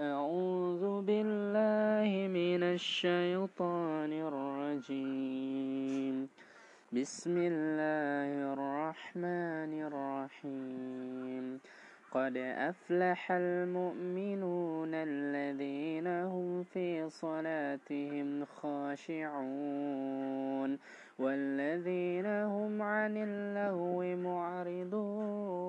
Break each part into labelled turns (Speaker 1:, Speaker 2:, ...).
Speaker 1: أعوذ بالله من الشيطان الرجيم. بسم الله الرحمن الرحيم. قد أفلح المؤمنون الذين هم في صلاتهم خاشعون والذين هم عن اللغو معرضون.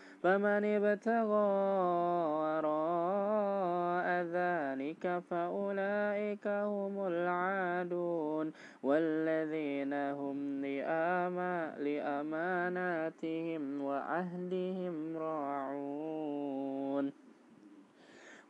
Speaker 1: فمن ابتغى وراء ذلك فأولئك هم العادون والذين هم لأماناتهم وعهدهم راعون.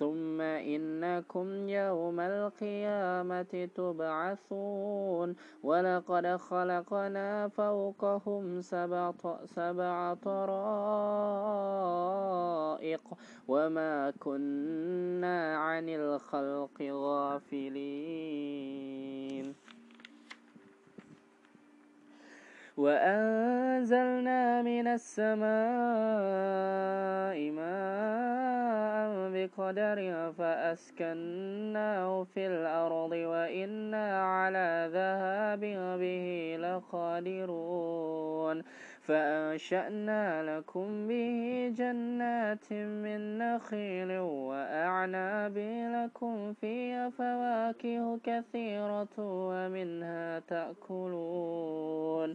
Speaker 1: ثم إنكم يوم القيامة تبعثون ولقد خلقنا فوقهم سبع, سبع طرائق وما كنا عن الخلق غافلين وأنزلنا من السماء ماء بقدر فأسكناه في الأرض وإنا على ذهاب به لقادرون. فأنشأنا لكم به جنات من نخيل وأعناب لكم فيها فواكه كثيرة ومنها تأكلون.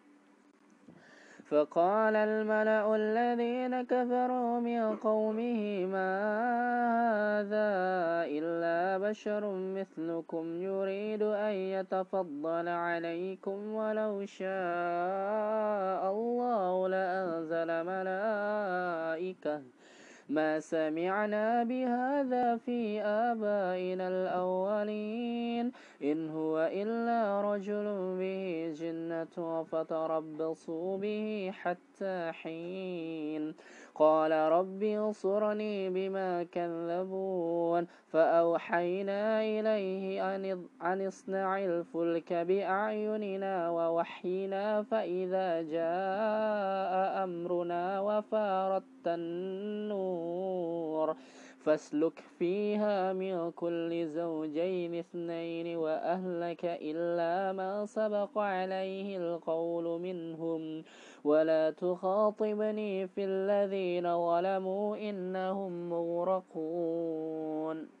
Speaker 1: فقال الملأ الذين كفروا من قومه ما هذا إلا بشر مثلكم يريد أن يتفضل عليكم ولو شاء الله ما سمعنا بهذا في آبائنا الأولين. إن هو إلا رجل به جنة فتربصوا به حتى حين. قال رب انصرني بما كذبون فأوحينا إليه أن اصنع الفلك بأعيننا ووحينا فإذا جاء أمرنا وفارت النور فاسلك فيها من كل زوجين اثنين وأهلك إلا ما سبق عليه القول منهم. ولا تخاطبني في الذين ظلموا إنهم مغرقون.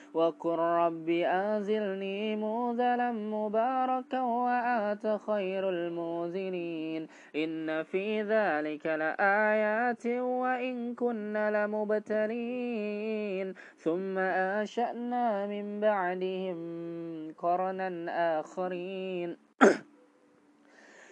Speaker 1: وقل رب أنزلني موذلا مباركا وآت خير الموزنين. إن في ذلك لآيات وإن كنا لمبتلين. ثم أنشأنا من بعدهم قرنا آخرين.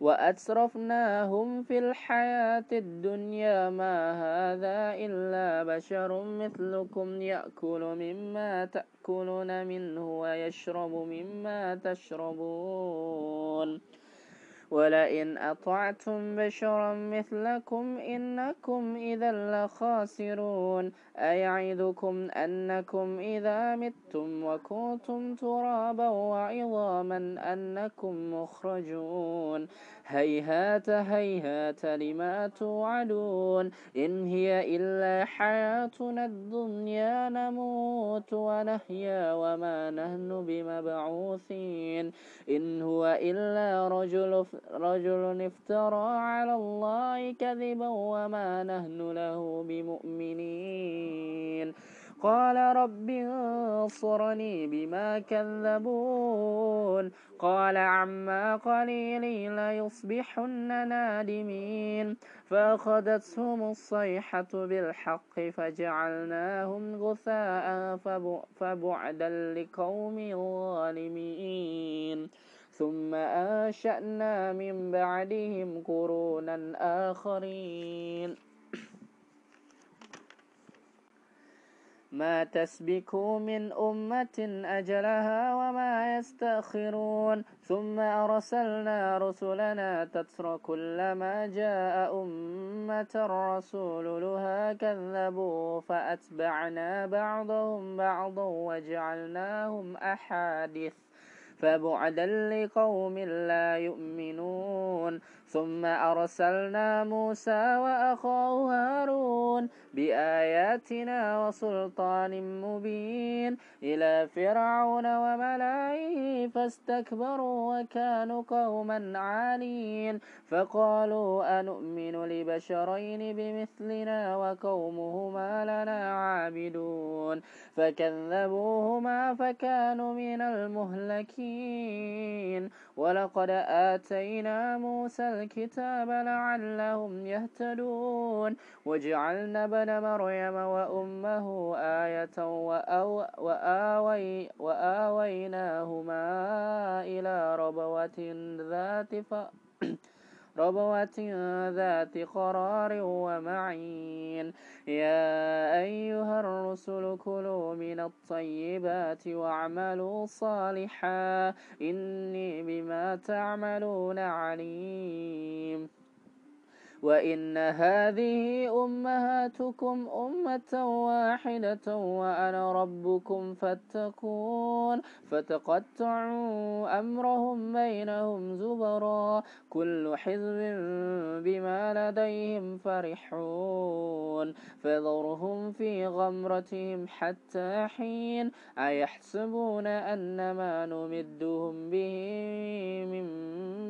Speaker 1: وأترفناهم في الحياة الدنيا ما هذا إلا بشر مثلكم يأكل مما تأكلون منه ويشرب مما تشربون ولئن أطعتم بشرا مثلكم إنكم إذا لخاسرون. أيعدكم أنكم إذا متم وكنتم ترابا وعظاما أنكم مخرجون. هيهات هيهات لما توعدون إن هي إلا حياتنا الدنيا نموت ونحيا وما نهن بمبعوثين إن هو إلا رجل, رجل افترى على الله كذبا وما نهن له بمؤمنين قال رب انصرني بما كذبون. قال عما قليل ليصبحن نادمين. فأخذتهم الصيحة بالحق فجعلناهم غثاء فبعدا لقوم ظالمين. ثم أنشأنا من بعدهم قرونا آخرين. ما تسبك من أمة أجلها وما يستأخرون. ثم أرسلنا رسلنا تتر كلما جاء أمة رسول لها كذبوا فأتبعنا بعضهم بعضا وجعلناهم أحاديث. فبعدا لقوم لا يؤمنون. ثم أرسلنا موسى وأخاه هارون بآياتنا وسلطان مبين إلى فرعون وملائه فاستكبروا وكانوا قوما عالين فقالوا أنؤمن لبشرين بمثلنا وقومهما لنا عابدون فكذبوهما فكانوا من المهلكين ولقد آتينا موسى الكتاب لعلهم يهتدون وجعلنا ابن مريم وأمه آية وآوي وآويناهما إلى ربوة ذات ف ربوة ذات قرار ومعين. يا أيها الرسل كلوا من الطيبات واعملوا صالحا. إني بما تعملون عليم. وإن هذه أمهاتكم أمة واحدة وأنا ربكم فاتقون فتقطعوا أمرهم بينهم زبرا كل حزب بما لديهم فرحون. فذرهم في غمرتهم حتى حين أيحسبون أن ما نمدهم به من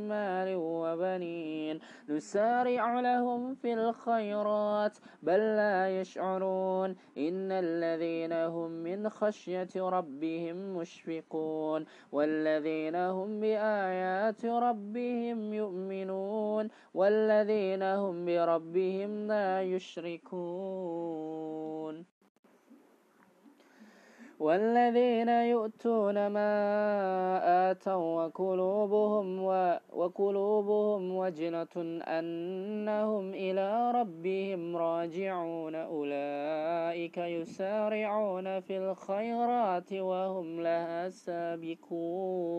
Speaker 1: مال وبنين. نسارع لهم في الخيرات بل لا يشعرون. إن الذين هم من خشية ربهم مشفقون والذين هم بآيات ربهم يؤمنون والذين هم بربهم لا يشركون. والذين يؤتون ما آتوا وقلوبهم وقلوبهم وجنة أنهم إلى ربهم راجعون. أولئك يسارعون في الخيرات وهم لها سابقون.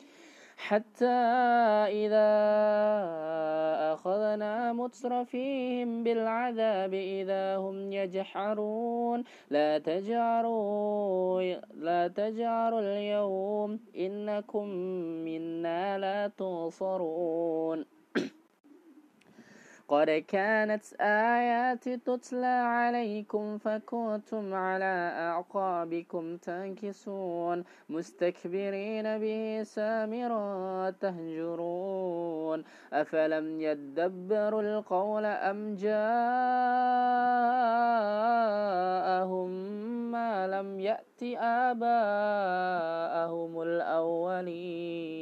Speaker 1: حتى إذا أخذنا مترفيهم بالعذاب إذا هم يجحرون. لا تجعروا لا تجعروا اليوم إنكم منا لا تنصرون. قد كانت آياتي تتلى عليكم فكنتم على أعقابكم تنكسون مستكبرين به سامرا تهجرون أفلم يدبروا القول أم جاءهم ما لم يأت آباءهم الأولين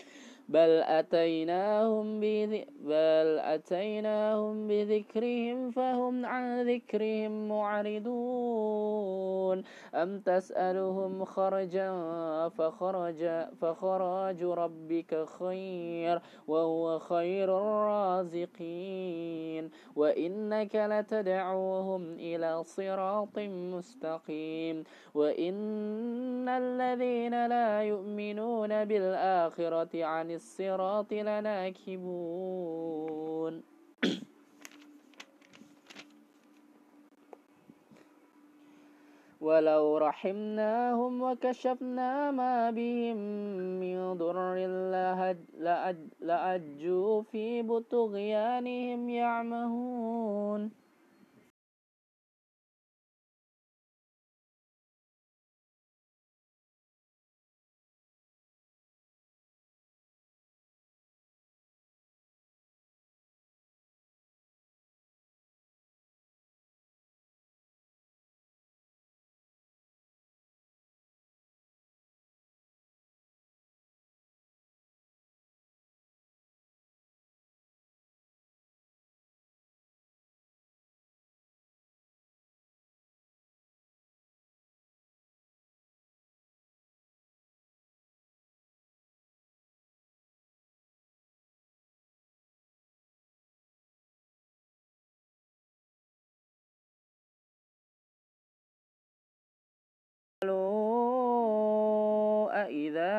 Speaker 1: بل أتيناهم بل أتيناهم بذكرهم فهم عن ذكرهم معرضون أم تسألهم خرجا فخرج فخراج ربك خير وهو خير الرازقين وإنك لتدعوهم إلى صراط مستقيم وإن الذين لا يؤمنون بالآخرة عن الصراط لناكبون. ولو رحمناهم وكشفنا ما بهم من ضر لأجوا في بطغيانهم يعمهون.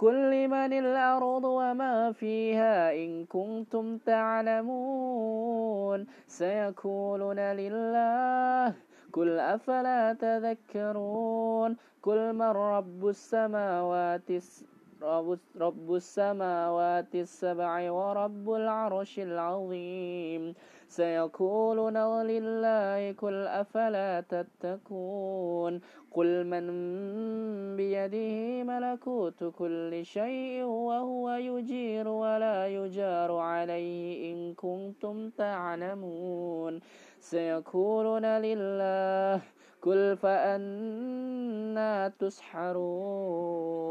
Speaker 1: كل من الأرض وما فيها إن كنتم تعلمون. سيقولون لله قل أفلا تذكرون؟ قل من رب السماوات رب السماوات السبع ورب العرش العظيم. سيقولون لله قل أفلا تتقون قل من بيده ملكوت كل شيء وهو يجير ولا يجار عليه إن كنتم تعلمون سيقولون لله قل فأنا تسحرون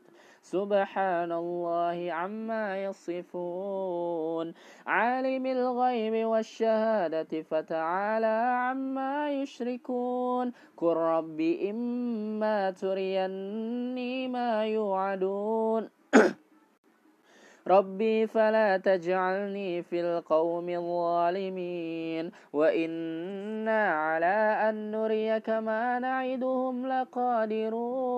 Speaker 1: سبحان الله عما يصفون. عالم الغيب والشهادة فتعالى عما يشركون. قل رب إما تريني ما يوعدون. ربي فلا تجعلني في القوم الظالمين. وإنا على أن نريك ما نعدهم لقادرون.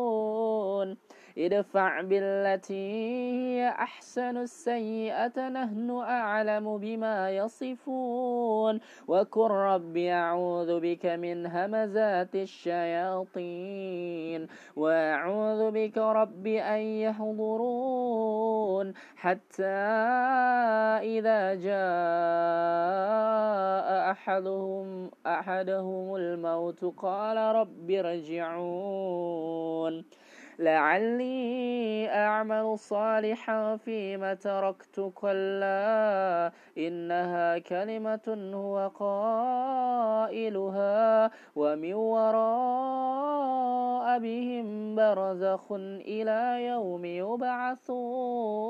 Speaker 1: ادفع بالتي هي أحسن السيئة نحن أعلم بما يصفون. وكن رب أعوذ بك من همزات الشياطين. وأعوذ بك رب أن يحضرون. حتى إذا جاء أحدهم أحدهم الموت قال رب ارجعون. لعلي أعمل صالحا فيما تركت كلا إنها كلمة هو قائلها ومن وراء بهم برزخ إلى يوم يبعثون.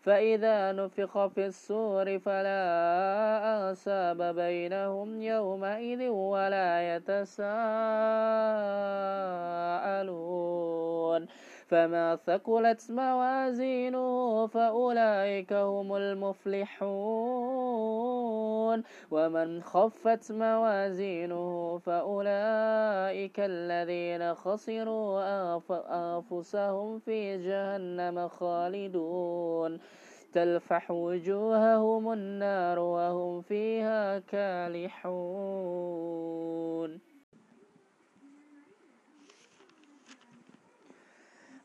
Speaker 1: فإذا نفخ في السور فلا أنساب بينهم يومئذ ولا يتساءلون. فما ثقلت موازينه فأولئك هم المفلحون. ومن خفت موازينه فأولئك الذين خسروا أنفسهم في جهنم خالدون. تلفح وجوههم النار وهم فيها كالحون.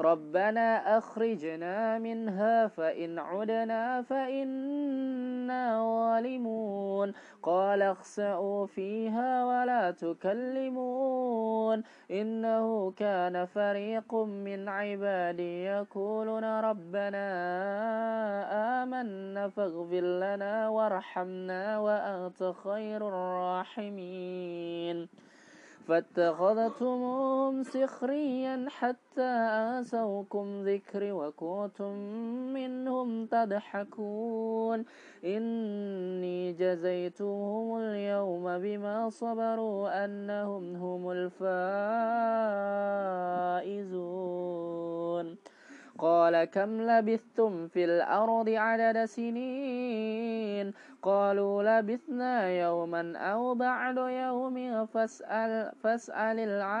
Speaker 1: ربنا أخرجنا منها فإن عدنا فإنا ظالمون. قال اخسأوا فيها ولا تكلمون. إنه كان فريق من عبادي يقولون ربنا آمنا فاغفر لنا وارحمنا وأنت خير الراحمين. فاتخذتموهم سخريا حتى آسوكم ذكري وكنتم منهم تضحكون. إني جزيتهم اليوم بما صبروا أنهم هم الفائزون. قال كم لبثتم في الأرض عدد سنين؟ قالوا لبثنا يوما أو بعد يوم فاسأل, فاسأل العادين.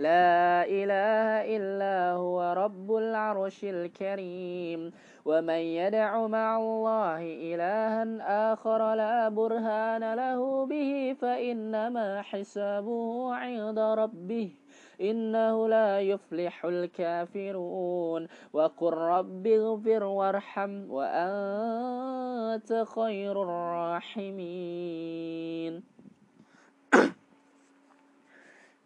Speaker 1: لا إله إلا هو رب العرش الكريم. ومن يدع مع الله إلها آخر لا برهان له به فإنما حسابه عند ربه. إنه لا يفلح الكافرون. وقل رب اغفر وارحم وأنت خير الراحمين.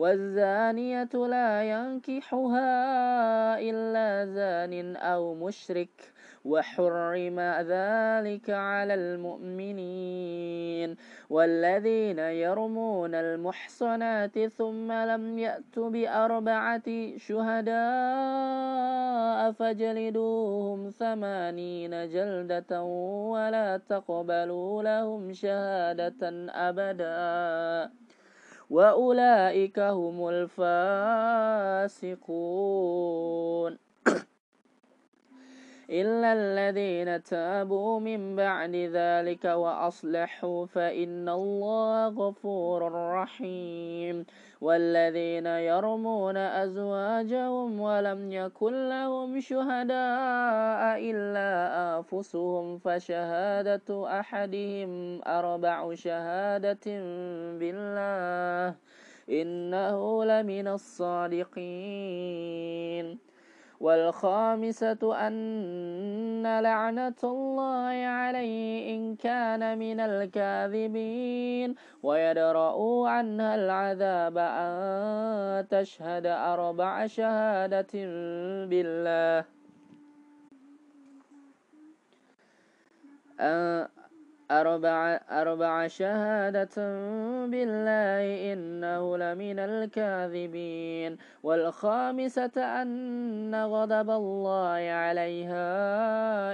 Speaker 1: والزانية لا ينكحها إلا زان أو مشرك وحرم ذلك على المؤمنين والذين يرمون المحصنات ثم لم يأتوا بأربعة شهداء فجلدوهم ثمانين جلدة ولا تقبلوا لهم شهادة أبدا. وأولئك هم الفاسقون. إلا الذين تابوا من بعد ذلك وأصلحوا فإن الله غفور رحيم. والذين يرمون أزواجهم ولم يكن لهم شهداء إلا أنفسهم فشهادة أحدهم أربع شهادة بالله إنه لمن الصادقين. والخامسة أن لعنة الله عليه إن كان من الكاذبين ويدرأوا عنها العذاب أن تشهد أربع شهادة بالله. أربع, أربع شهادة بالله إنه لمن الكاذبين والخامسة أن غضب الله عليها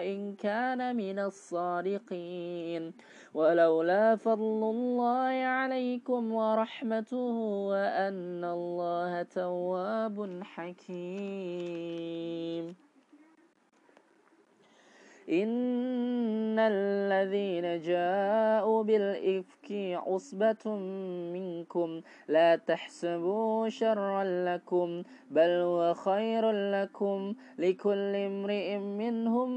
Speaker 1: إن كان من الصادقين. ولولا فضل الله عليكم ورحمته وأن الله تواب حكيم. إن الذين جاءوا بالإفك عصبة منكم لا تحسبوا شرا لكم بل هو خير لكم لكل امرئ منهم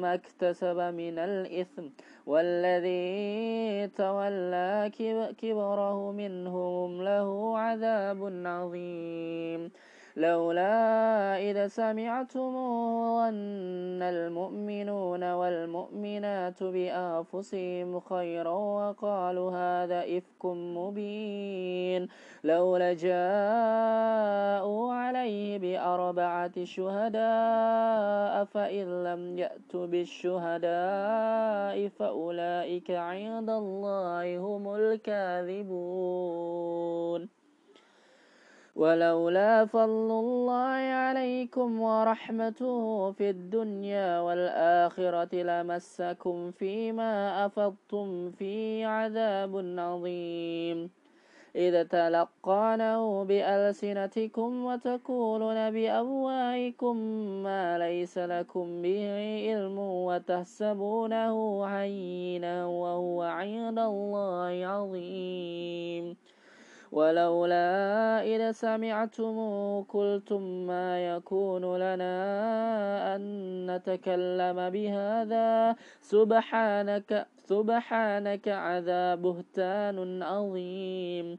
Speaker 1: ما اكتسب من الإثم والذي تولى كبره منهم له عذاب عظيم لولا إذا سمعتم ظن المؤمنون والمؤمنات بأنفسهم خيرا وقالوا هذا إفك مبين. لولا جاءوا عليه بأربعة شهداء فإن لم يأتوا بالشهداء فأولئك عند الله هم الكاذبون. ولولا فضل الله عليكم ورحمته في الدنيا والآخرة لمسكم فيما أفضتم فيه عذاب عظيم. إذا تلقانه بألسنتكم وتقولون بأفواهكم ما ليس لكم به علم وتحسبونه هينا وهو عند الله عظيم. ولولا إذا سمعتم قلتم ما يكون لنا أن نتكلم بهذا سبحانك سبحانك عذاب بهتان عظيم.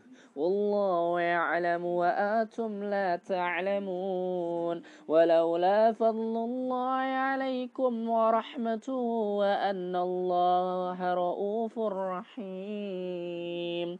Speaker 1: والله يعلم وأنتم لا تعلمون. ولولا فضل الله عليكم ورحمته وأن الله رؤوف رحيم.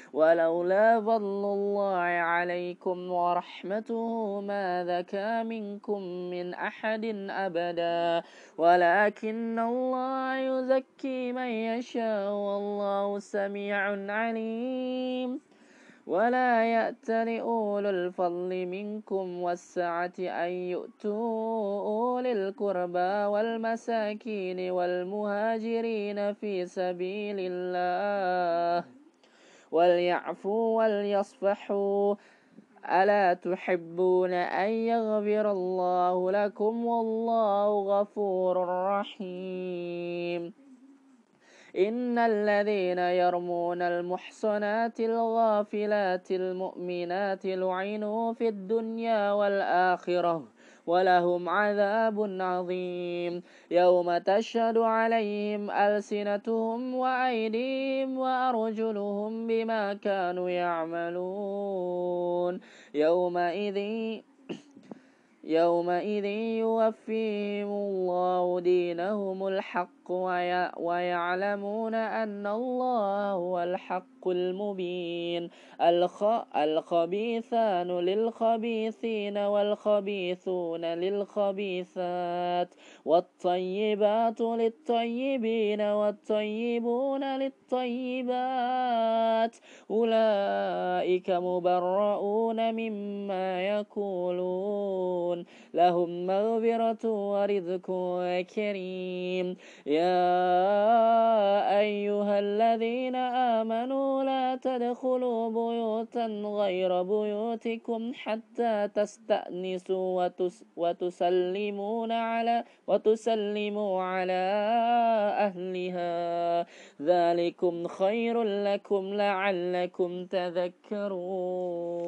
Speaker 1: ولولا فضل الله عليكم ورحمته ما ذكى منكم من أحد أبدا. ولكن الله يزكي من يشاء والله سميع عليم. ولا يأت لأولو الفضل منكم والسعة أن يؤتوا أولي القربى والمساكين والمهاجرين في سبيل الله. وليعفوا وليصفحوا. ألا تحبون أن يغفر الله لكم والله غفور رحيم. إن الذين يرمون المحصنات الغافلات المؤمنات لعنوا في الدنيا والآخرة. ولهم عذاب عظيم. يوم تشهد عليهم ألسنتهم وأيديهم وأرجلهم بما كانوا يعملون. يومئذ يومئذ يوفيهم الله دينهم الحق ويعلمون أن الله هو الحق المبين. الخبيثان للخبيثين والخبيثون للخبيثات. والطيبات للطيبين والطيبون للطيبات. أولئك مبرؤون مما يقولون. لهم مغفرة ورزق كريم. يا أيها الذين آمنوا لا تدخلوا بيوتا غير بيوتكم حتى تستأنسوا وتسلمون على وتسلموا على أهلها ذلكم خير لكم لعلكم تذكرون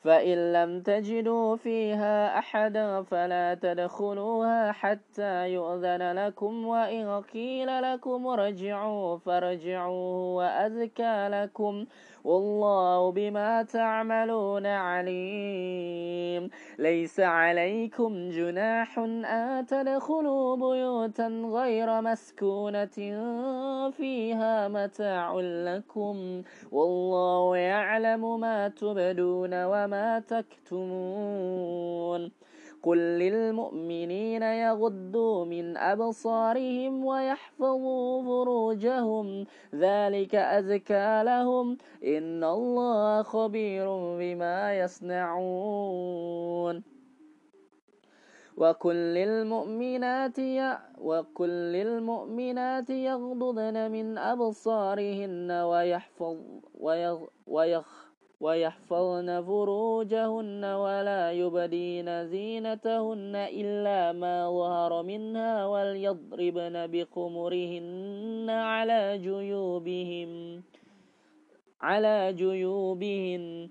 Speaker 1: فإن لم تجدوا فيها أحدا فلا تدخلوها حتى يؤذن لكم وإن قيل لكم ارجعوا فارجعوا وأزكى لكم والله بما تعملون عليم. ليس عليكم جناح أن تدخلوا بيوتا غير مسكونة فيها متاع لكم. والله يعلم ما تبدون وما تكتمون. قل للمؤمنين يغضوا من أبصارهم ويحفظوا فروجهم. ذلك أزكى لهم. إن الله خبير بما يصنعون. وكل المؤمنات وكل المؤمنات يغضضن من أبصارهن ويحفظ ويغ ويخ ويحفظن فروجهن ولا يبدين زينتهن إلا ما ظهر منها وليضربن بخمرهن على جيوبهم على جيوبهن.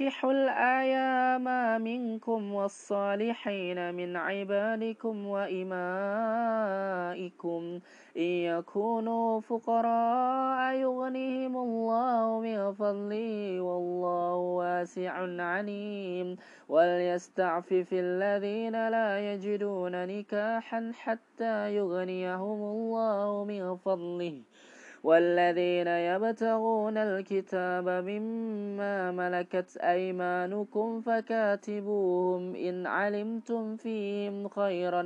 Speaker 1: وأنكحوا الأيام منكم والصالحين من عبادكم وإمائكم إن يكونوا فقراء يغنيهم الله من فضله والله واسع عليم وليستعفف الذين لا يجدون نكاحا حتى يغنيهم الله من فضله والذين يبتغون الكتاب مما ملكت أيمانكم فكاتبوهم إن علمتم فيهم خيرا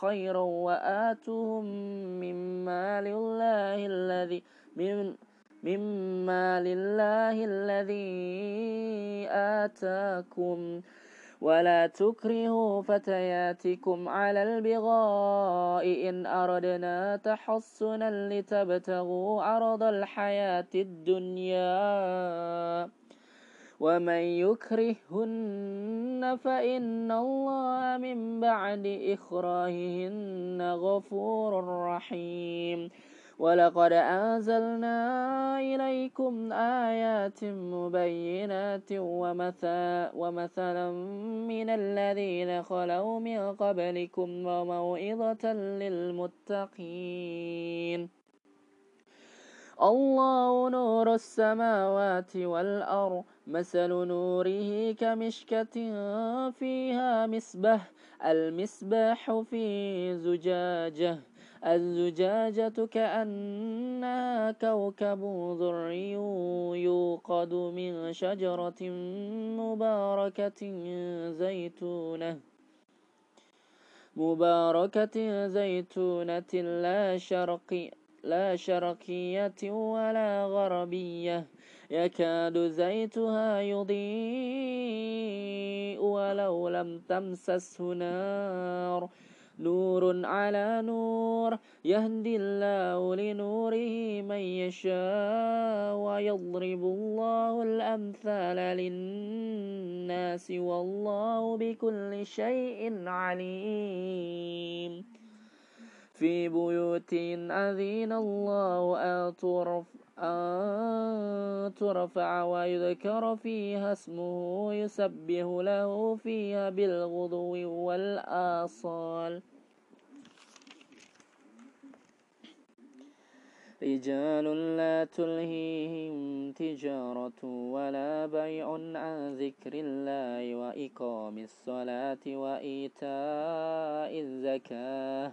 Speaker 1: خيرا وآتوهم مما لله الذي من مما لله الذي آتاكم. ولا تكرهوا فتياتكم على البغاء إن أردنا تحصنا لتبتغوا عرض الحياة الدنيا ومن يكرهن فإن الله من بعد إخراههن غفور رحيم ولقد أنزلنا إليكم آيات مبينات ومثلا من الذين خلوا من قبلكم وموعظة للمتقين. الله نور السماوات والأرض مثل نوره كمشكة فيها مصباح المصباح في زجاجة. الزجاجة كأنها كوكب ذري يوقد من شجرة مباركة زيتونة. مباركة زيتونة لا شرقي لا شرقية ولا غربية. يكاد زيتها يضيء ولو لم تمسسه نار. نور على نور يهدي الله لنوره من يشاء ويضرب الله الأمثال للناس والله بكل شيء عليم. في بيوت أذين الله أن أن ترفع ويذكر فيها اسمه يسبح له فيها بالغدو والآصال. رجال لا تلهيهم تجارة ولا بيع عن ذكر الله وإقام الصلاة وإيتاء الزكاة.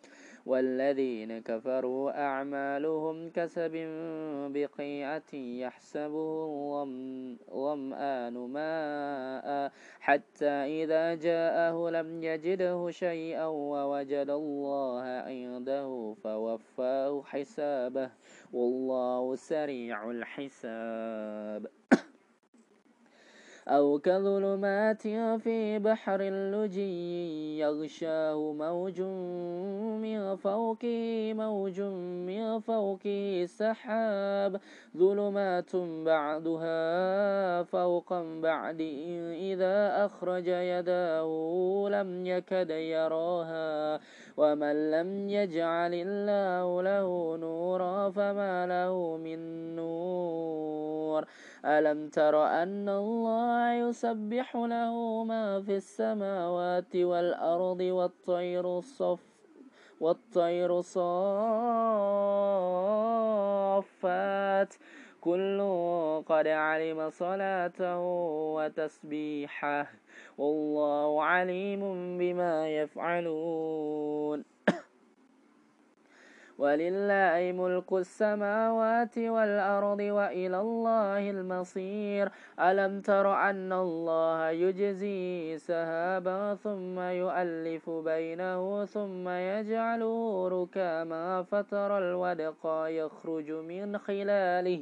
Speaker 1: والذين كفروا أعمالهم كسب بقيعة يحسبه ظمآن ماء. حتى إذا جاءه لم يجده شيئا ووجد الله عنده فوفاه حسابه. والله سريع الحساب. أو كظلمات في بحر اللجي يغشاه موج من فوقه موج من فوقه سحاب. ظلمات بعدها فوق بعد إذا أخرج يداه لم يكد يراها. ومن لم يجعل الله له نورا فما له من نور. ألم تر أن الله يسبح له ما في السماوات والأرض والطير الصف والطير صافات. كل قد علم صلاته وتسبيحه. والله عليم بما يفعلون. ولله ملك السماوات والأرض وإلى الله المصير. ألم تر أن الله يجزي سهابا ثم يؤلف بينه ثم يجعله ركاما فترى الودق يخرج من خلاله.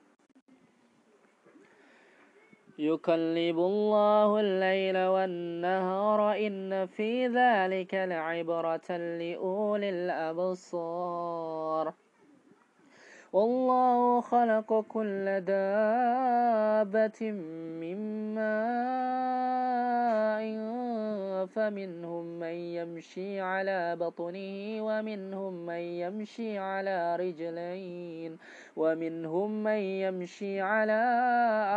Speaker 1: يكلب الله الليل والنهار إن في ذلك لعبرة لأولي الأبصار. والله خلق كل دابة من ماء فمنهم من يمشي على بطنه ومنهم من يمشي على رجلين ومنهم من يمشي على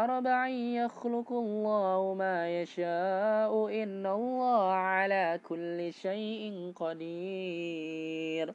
Speaker 1: أربع يخلق الله ما يشاء إن الله على كل شيء قدير.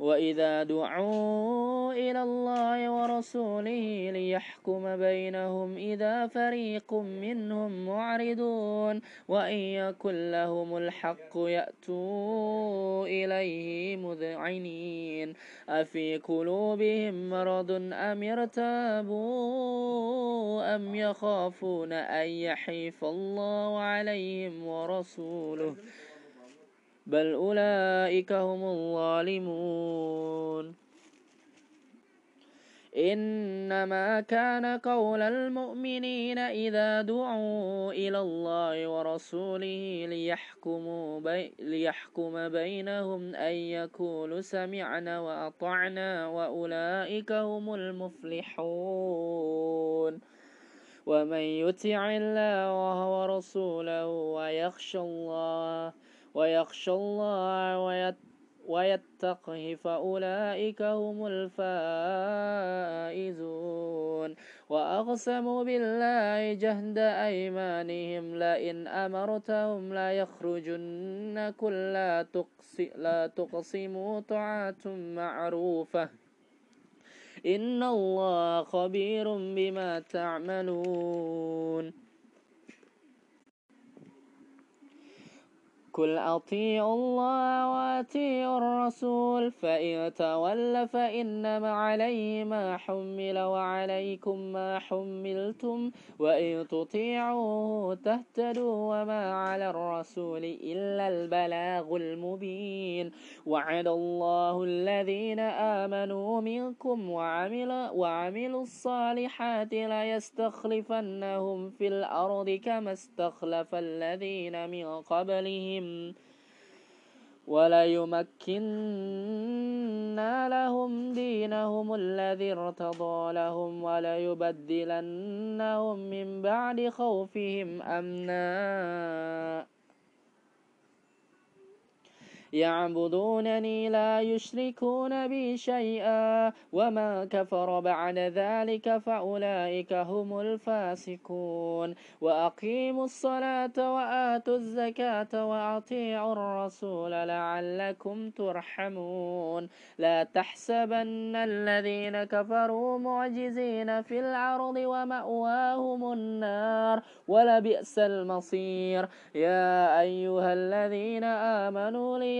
Speaker 1: وإذا دعوا إلى الله ورسوله ليحكم بينهم إذا فريق منهم معرضون وإن يكن لهم الحق يأتوا إليه مذعنين. أفي قلوبهم مرض أم ارتابوا أم يخافون أن يحيف الله عليهم ورسوله؟ بل أولئك هم الظالمون. إنما كان قول المؤمنين إذا دعوا إلى الله ورسوله ليحكموا بي ليحكم بينهم أن يقولوا سمعنا وأطعنا وأولئك هم المفلحون. ومن يطع الله ورسوله ويخشى الله ويخشى الله ويتقه فأولئك هم الفائزون. وأقسموا بالله جهد أيمانهم لئن أمرتهم لا يخرجن كل لا تقسموا طاعة معروفة. إن الله خبير بما تعملون. قل أطيعوا الله وأطيعوا الرسول فإن تولى فإنما عليه ما حمل وعليكم ما حملتم وإن تطيعوه تهتدوا وما على الرسول إلا البلاغ المبين. وعد الله الذين آمنوا منكم وعمل وعملوا الصالحات ليستخلفنهم في الأرض كما استخلف الذين من قبلهم وليمكنن لهم دينهم الذي ارتضى لهم وليبدلنهم من بعد خوفهم أمنا. يعبدونني لا يشركون بي شيئا وما كفر بعد ذلك فأولئك هم الفاسقون. وأقيموا الصلاة وآتوا الزكاة وأطيعوا الرسول لعلكم ترحمون. لا تحسبن الذين كفروا معجزين في الأرض ومأواهم النار ولبئس المصير. يا أيها الذين آمنوا لي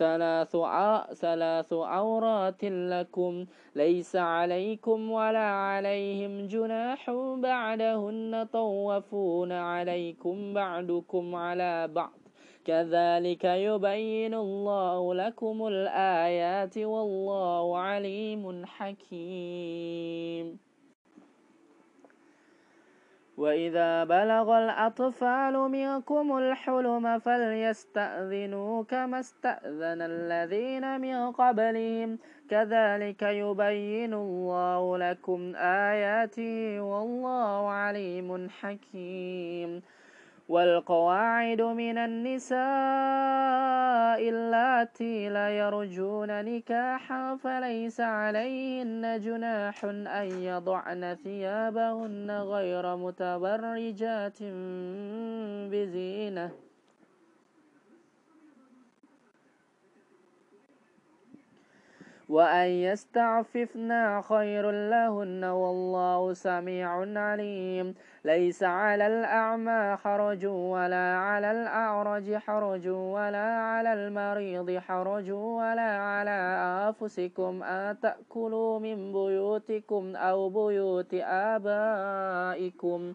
Speaker 1: ثلاث ثلاث عورات لكم. ليس عليكم ولا عليهم جناح بعدهن. طوفون عليكم بعدكم على بعض. كذلك يبين الله لكم الآيات والله عليم حكيم. وإذا بلغ الأطفال منكم الحلم فليستأذنوا كما استأذن الذين من قبلهم كذلك يبين الله لكم آياته والله عليم حكيم والقواعد من النساء اللاتي لا يرجون نكاحا فليس عليهن جناح أن يضعن ثيابهن غير متبرجات بزينة. وأن يستعففنا خير لهن والله سميع عليم. ليس على الأعمى حرج ولا على الأعرج حرج ولا على المريض حرج ولا على أنفسكم. أن تأكلوا من بيوتكم أو بيوت آبائكم.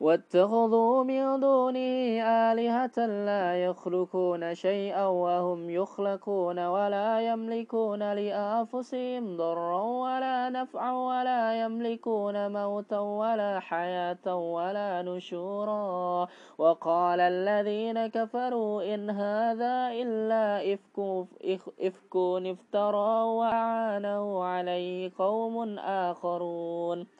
Speaker 1: واتخذوا من دونه آلهة لا يخلقون شيئا وهم يخلقون ولا يملكون لأنفسهم ضرا ولا نفعا ولا يملكون موتا ولا حياة ولا نشورا. وقال الذين كفروا إن هذا إلا إفك إفك افترى وأعانه عليه قوم آخرون.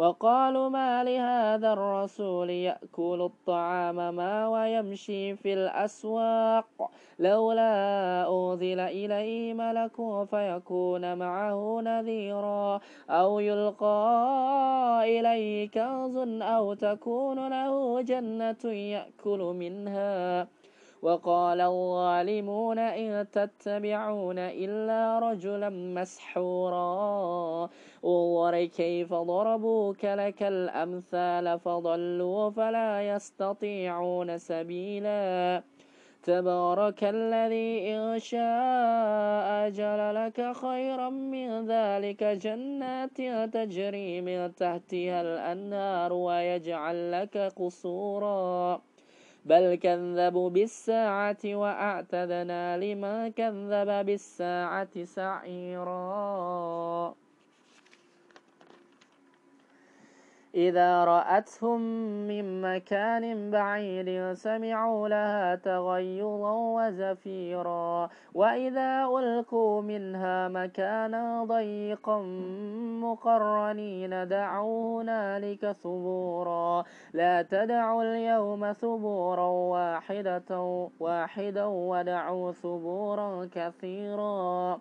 Speaker 1: وقالوا ما لهذا الرسول يأكل الطعام ما ويمشي في الأسواق. لولا أوذل إليه ملك فيكون معه نذيرا. أو يلقى إليه كنز أو تكون له جنة يأكل منها. وقال الظالمون إن تتبعون إلا رجلا مسحورا. انظر كيف ضربوك لك الأمثال فضلوا فلا يستطيعون سبيلا. تبارك الذي إن شاء أجل لك خيرا من ذلك جنات تجري من تحتها الأنهار ويجعل لك قصورا. بل كذبوا بالساعة وأعتدنا لمن كذب بالساعة سعيرا إذا رأتهم من مكان بعيد سمعوا لها تغيظا وزفيرا. وإذا ألقوا منها مكانا ضيقا مقرنين دعوا هنالك ثبورا. لا تدعوا اليوم ثبورا واحدة واحدا ودعوا ثبورا كثيرا.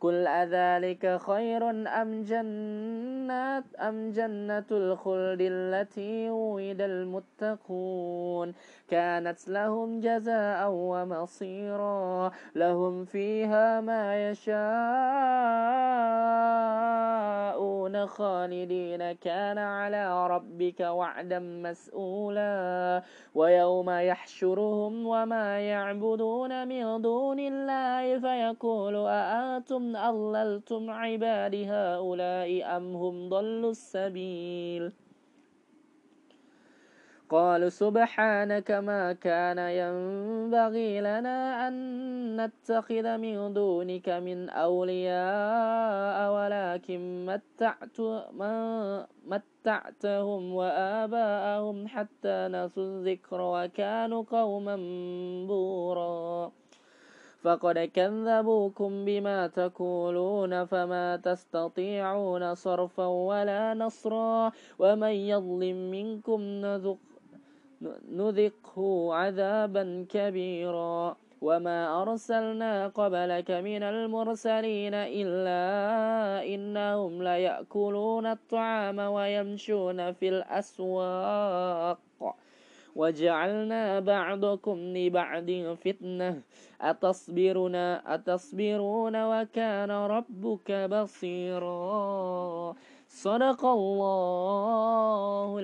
Speaker 1: قل أذلك خير أم جنات أم جنة الخلد التي وعد المتقون كانت لهم جزاء ومصيرا لهم فيها ما يشاءون خالدين. كان على ربك وعدا مسؤولا ويوم يحشرهم وما يعبدون من دون الله فيقول أأنتم أضللتم عبادي هؤلاء أم هم ضلوا السبيل؟ قالوا سبحانك ما كان ينبغي لنا أن نتخذ من دونك من أولياء ولكن متعت متعتهم وآباءهم حتى نسوا الذكر وكانوا قوما بورا. فقد كذبوكم بما تقولون فما تستطيعون صرفا ولا نصرا. ومن يظلم منكم نذق نذقه عذابا كبيرا. وما أرسلنا قبلك من المرسلين إلا إنهم ليأكلون الطعام ويمشون في الأسواق. وجعلنا بعضكم لبعض فتنة. أتصبرون أتصبرون وكان ربك بصيرا. صدق الله